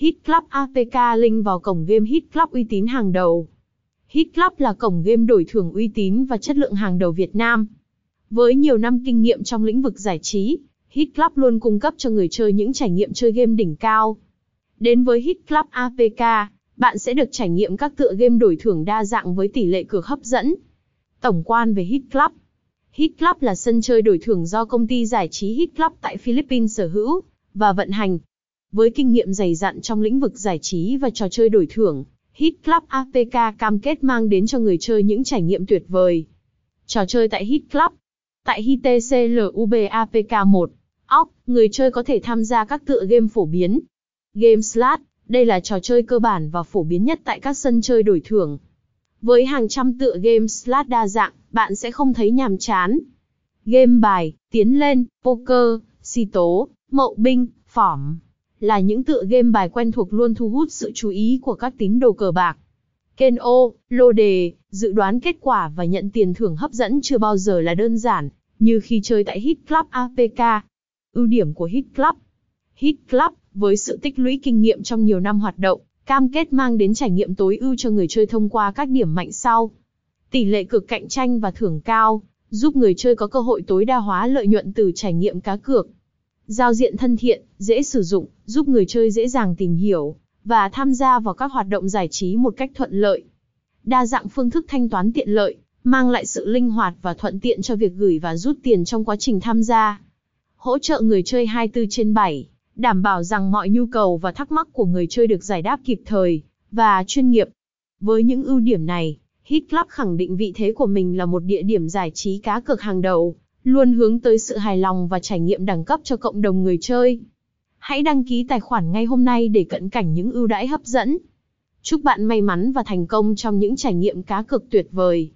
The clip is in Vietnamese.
Hit Club APK link vào cổng game Hit Club uy tín hàng đầu. Hit Club là cổng game đổi thưởng uy tín và chất lượng hàng đầu Việt Nam. Với nhiều năm kinh nghiệm trong lĩnh vực giải trí, Hit Club luôn cung cấp cho người chơi những trải nghiệm chơi game đỉnh cao. Đến với Hit Club APK, bạn sẽ được trải nghiệm các tựa game đổi thưởng đa dạng với tỷ lệ cược hấp dẫn. Tổng quan về Hit Club Hit Club là sân chơi đổi thưởng do công ty giải trí Hit Club tại Philippines sở hữu và vận hành. Với kinh nghiệm dày dặn trong lĩnh vực giải trí và trò chơi đổi thưởng, Hit Club APK cam kết mang đến cho người chơi những trải nghiệm tuyệt vời. Trò chơi tại Hit Club Tại HITCLUB APK 1, OC, người chơi có thể tham gia các tựa game phổ biến. Game Slot, đây là trò chơi cơ bản và phổ biến nhất tại các sân chơi đổi thưởng. Với hàng trăm tựa game slot đa dạng, bạn sẽ không thấy nhàm chán. Game bài, tiến lên, poker, si tố, mậu binh, phỏm là những tựa game bài quen thuộc luôn thu hút sự chú ý của các tín đồ cờ bạc. Ken ô, lô đề, dự đoán kết quả và nhận tiền thưởng hấp dẫn chưa bao giờ là đơn giản, như khi chơi tại Hit Club APK. Ưu điểm của Hit Club Hit Club, với sự tích lũy kinh nghiệm trong nhiều năm hoạt động, cam kết mang đến trải nghiệm tối ưu cho người chơi thông qua các điểm mạnh sau. Tỷ lệ cực cạnh tranh và thưởng cao, giúp người chơi có cơ hội tối đa hóa lợi nhuận từ trải nghiệm cá cược. Giao diện thân thiện, dễ sử dụng, giúp người chơi dễ dàng tìm hiểu và tham gia vào các hoạt động giải trí một cách thuận lợi. Đa dạng phương thức thanh toán tiện lợi, mang lại sự linh hoạt và thuận tiện cho việc gửi và rút tiền trong quá trình tham gia. Hỗ trợ người chơi 24 trên 7 đảm bảo rằng mọi nhu cầu và thắc mắc của người chơi được giải đáp kịp thời và chuyên nghiệp. Với những ưu điểm này, Hit Club khẳng định vị thế của mình là một địa điểm giải trí cá cược hàng đầu, luôn hướng tới sự hài lòng và trải nghiệm đẳng cấp cho cộng đồng người chơi. Hãy đăng ký tài khoản ngay hôm nay để cận cảnh những ưu đãi hấp dẫn. Chúc bạn may mắn và thành công trong những trải nghiệm cá cược tuyệt vời.